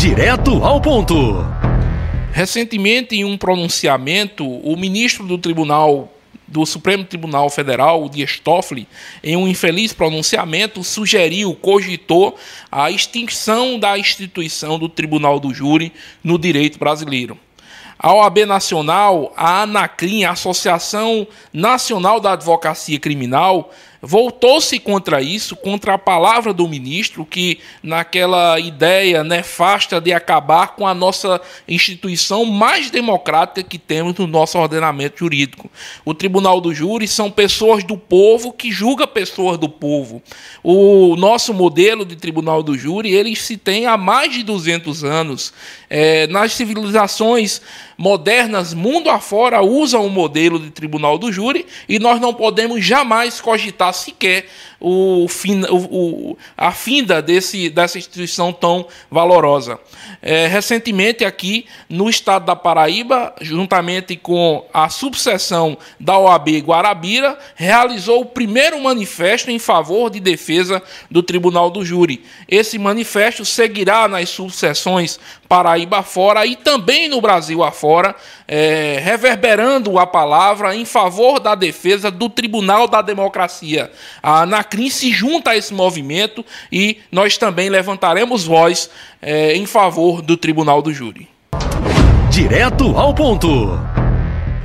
Direto ao ponto. Recentemente, em um pronunciamento, o ministro do Tribunal do Supremo Tribunal Federal, Dias Toffoli, em um infeliz pronunciamento, sugeriu, cogitou a extinção da instituição do Tribunal do Júri no direito brasileiro. A OAB Nacional, a ANACRIM, a Associação Nacional da Advocacia Criminal, voltou-se contra isso, contra a palavra do ministro, que naquela ideia nefasta de acabar com a nossa instituição mais democrática que temos no nosso ordenamento jurídico. O Tribunal do Júri são pessoas do povo que julga pessoas do povo. O nosso modelo de Tribunal do Júri, ele se tem há mais de 200 anos. É, nas civilizações modernas, mundo afora, usam o modelo de Tribunal do Júri e nós não podemos jamais cogitar sequer o, fim, o, o, a finda desse, dessa instituição tão valorosa. É, recentemente, aqui no estado da Paraíba, juntamente com a subseção da OAB Guarabira, realizou o primeiro manifesto em favor de defesa do Tribunal do Júri. Esse manifesto seguirá nas subseções Paraíba fora e também no Brasil afora, é, reverberando a palavra em favor da defesa do Tribunal da Democracia. A Anacrim se junta a esse movimento e nós também levantaremos voz é, em favor do Tribunal do Júri. Direto ao ponto.